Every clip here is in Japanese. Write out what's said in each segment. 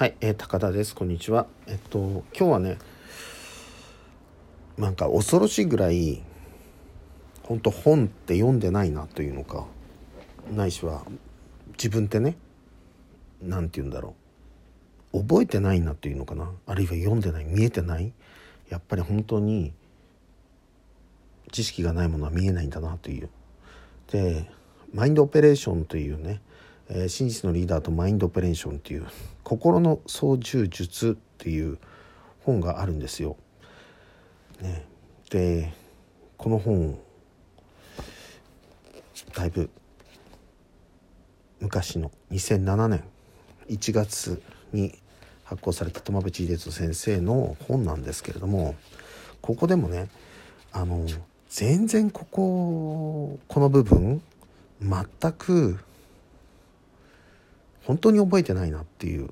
はい、えー、高田です。こんにちは。えっと今日はね、なんか恐ろしいぐらい本当本って読んでないなというのか、ないしは自分ってね、なんて言うんだろう、覚えてないなというのかな、あるいは読んでない、見えてない、やっぱり本当に知識がないものは見えないんだなという。で、マインドオペレーションというね。えー、真実のリーダーとマインドオペレーションっていう心の操縦術っていう本があるんですよ。ね、でこの本だいぶ昔の2007年1月に発行された友淵秀人先生の本なんですけれどもここでもねあの全然こここの部分全く本当に覚えてないなっていう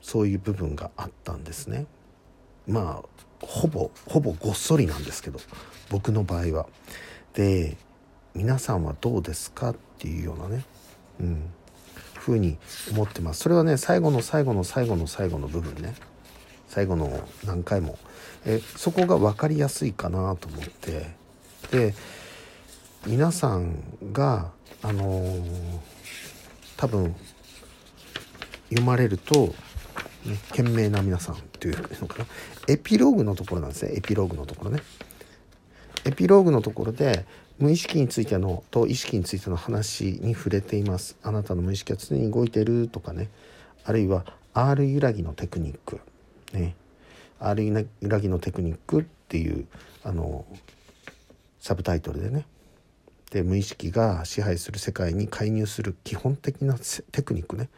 そういう部分があったんですね。まあほぼほぼごっそりなんですけど僕の場合は。で皆さんはどうですかっていうようなね、うん、ふうに思ってます。それはね最後の最後の最後の最後の部分ね最後の何回もえそこが分かりやすいかなと思ってで皆さんがあのー、多分読まれると、ね、賢明な皆さんっていうのかな。エピローグのところなんですね。エピローグのところね。エピローグのところで無意識についてのと意識についての話に触れています。あなたの無意識は常に動いてるとかね。あるいは R 揺らぎのテクニック。ね。R 揺らぎのテクニックっていうあのサブタイトルでね。で無意識が支配する世界に介入する基本的なテクニックね。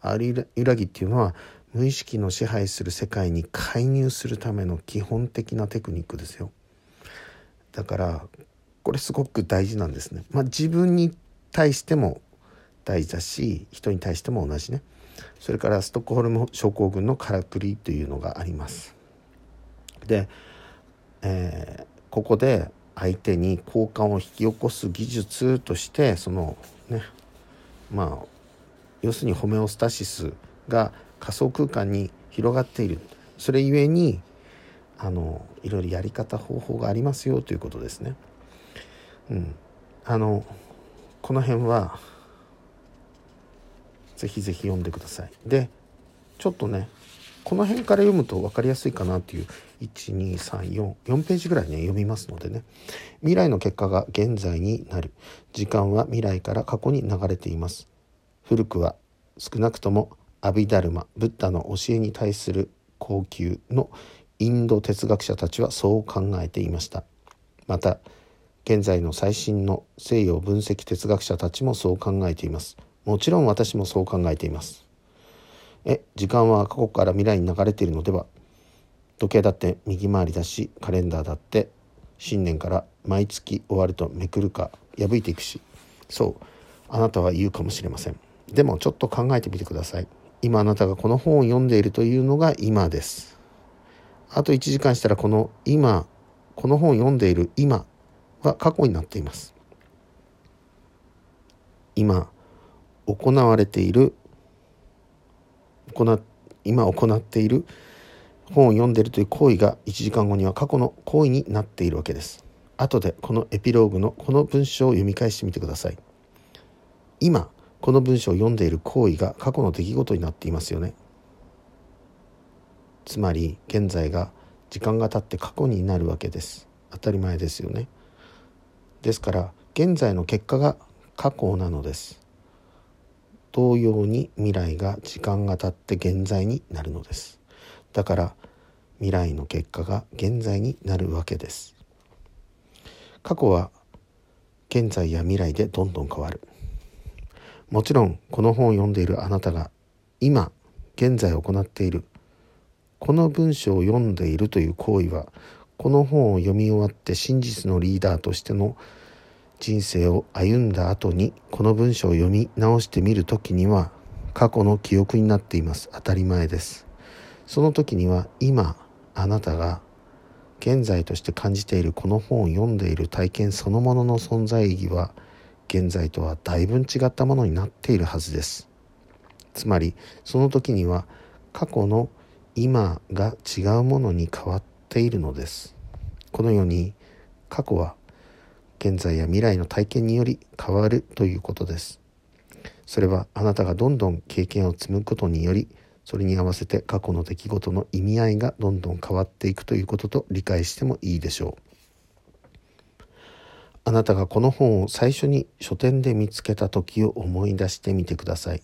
R 揺らぎっていうのは無意識の支配する世界に介入するための基本的なテクニックですよ。だからこれすごく大事なんですね。まあ自分に対しても大事だし人に対しても同じね。それからストックホルム症候群のからくりというのがあります。で、えー、ここで相手に好感を引き起こす技術としてそのねまあ要するにホメオスタシスが仮想空間に広がっているそれゆえにあのいろいろやり方方法がありますよということですね。うん、あのこの辺はぜひぜひ読んでください。でちょっとねこの辺から読むと分かりやすいかなっていう12344ページぐらいね読みますのでね。未来の結果が現在になる。時間は未来から過去に流れています。古くは少なくともアビダルマブッダの教えに対する高級のインド哲学者たちはそう考えていました。また現在の最新の西洋分析哲学者たちもそう考えています。もちろん私もそう考えています。え時間は過去から未来に流れているのでは？時計だって右回りだしカレンダーだって新年から毎月終わるとめくるか破いていくし。そうあなたは言うかもしれません。でもちょっと考えてみてください。今あなたがこの本を読んでいるというのが今です。あと1時間したらこの今この本を読んでいる今は過去になっています。今行われている行今行っている本を読んでいるという行為が1時間後には過去の行為になっているわけです。後でこのエピローグのこの文章を読み返してみてください。今この文章を読んでいる行為が過去の出来事になっていますよね。つまり現在が時間が経って過去になるわけです。当たり前ですよね。ですから現在の結果が過去なのです。同様に未来が時間が経って現在になるのです。だから未来の結果が現在になるわけです過去は現在や未来でどんどん変わるもちろんこの本を読んでいるあなたが今現在行っているこの文章を読んでいるという行為はこの本を読み終わって真実のリーダーとしての人生を歩んだ後にこの文章を読み直してみる時には過去の記憶になっています。当たり前です。その時には今あなたが現在として感じているこの本を読んでいる体験そのものの存在意義は現在とはだいぶ違ったものになっているはずです。つまりその時には過去の今が違うものに変わっているのです。このように過去は現在や未来の体験により変わるということです。それはあなたがどんどん経験を積むことによりそれに合わせて過去の出来事の意味合いがどんどん変わっていくということと理解してもいいでしょう。あなたがこの本を最初に書店で見つけた時を思い出してみてください。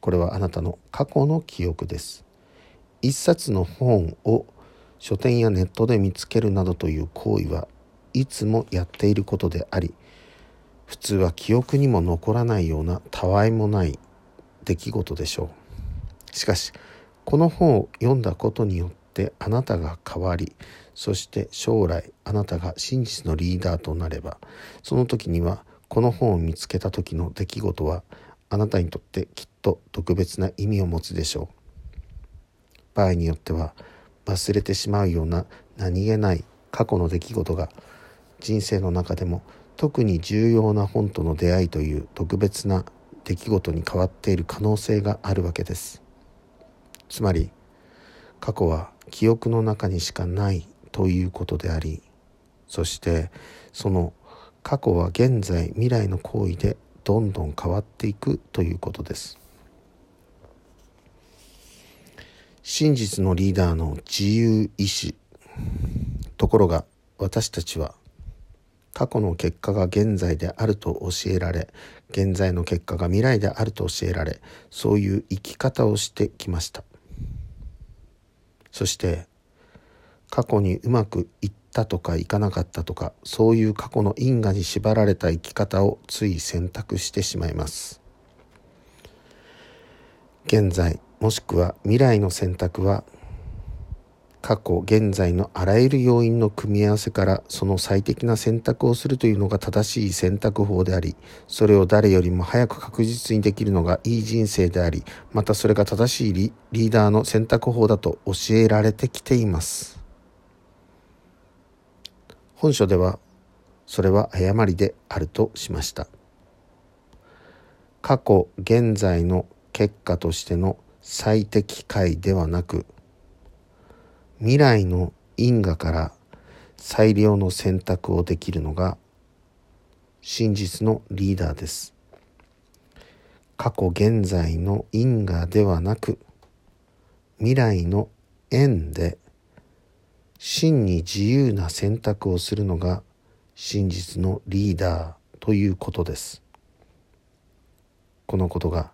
これはあなたの過去の記憶です。一冊の本を書店やネットで見つけるなどという行為はいつもやっていることであり普通は記憶にも残らないようなたわいもない出来事でしょう。しかしこの本を読んだことによってあなたが変わりそして将来あなたが真実のリーダーとなればその時にはこの本を見つけた時の出来事はあなたにとってきっと特別な意味を持つでしょう。場合によっては忘れてしまうような何気ない過去の出来事が人生の中でも特に重要な本との出会いという特別な出来事に変わっている可能性があるわけです。つまり過去は記憶の中にしかないということでありそしてその過去は現在未来の行為でどんどん変わっていくということです。真実のリーダーの自由意志。ところが私たちは過去の結果が現在であると教えられ現在の結果が未来であると教えられそういう生き方をしてきました。そして過去にうまくいったとかいかなかったとかそういう過去の因果に縛られた生き方をつい選択してしまいます。現在もしくは未来の選択は過去現在のあらゆる要因の組み合わせからその最適な選択をするというのが正しい選択法でありそれを誰よりも早く確実にできるのがいい人生でありまたそれが正しいリーダーの選択法だと教えられてきています。本書ではそれは誤りであるとしました。過去現在の結果としての最適解ではなく未来の因果から最良の選択をできるのが真実のリーダーです。過去現在の因果ではなく未来の縁で真に自由な選択をするのが真実のリーダーということです。このことが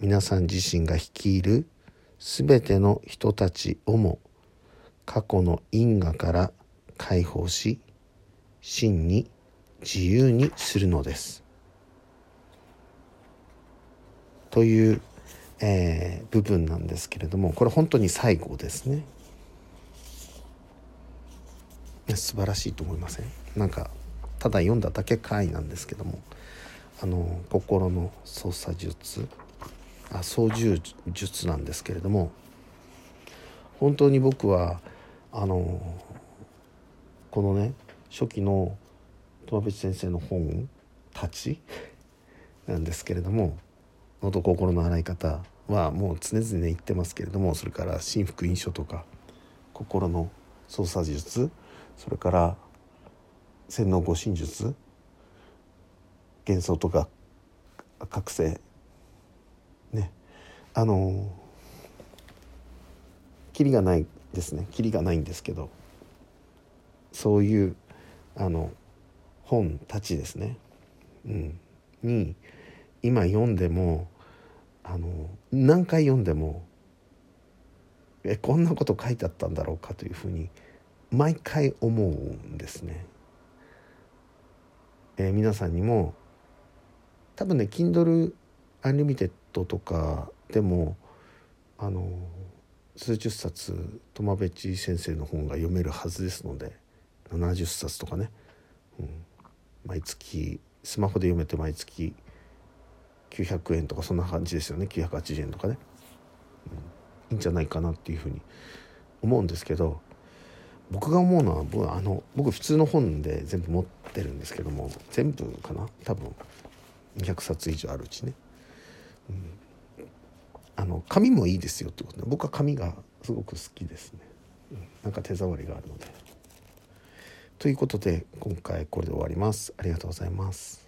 皆さん自身が率いるすべての人たちをも過去の因果から解放し真に自由にするのです。という、えー、部分なんですけれどもこれ本当に最後ですね。素晴らしいと思いません？なんかただ読んだだけかいなんですけどもあの心の操作術あ操縦術なんですけれども本当に僕はあのこのね初期の友淵先生の本たち？なんですけれども「のと心の洗い方」はもう常々言ってますけれどもそれから「心福印象」とか「心の操作術」それから「洗脳護身術」幻想とか覚醒ね。あのキリがないですね。キリがないんですけどそういうあの本たちですね、うん、に今読んでもあの何回読んでもえこんなこと書いてあったんだろうかというふうに毎回思うんですね。えー、皆さんにも多分ね Kindle Unlimited とかでもあの数十冊苫部知先生の本が読めるはずですので70冊とかね、うん、毎月スマホで読めて毎月900円とかそんな感じですよね。980円とかね、うん、いいんじゃないかなっていうふうに思うんですけど僕が思うのは僕あの僕普通の本で全部持ってるんですけども全部かな？多分。200冊以上あるうちね、うん、あの紙もいいですよってことで僕は紙がすごく好きですね、うん、なんか手触りがあるので。ということで今回これで終わります。ありがとうございます。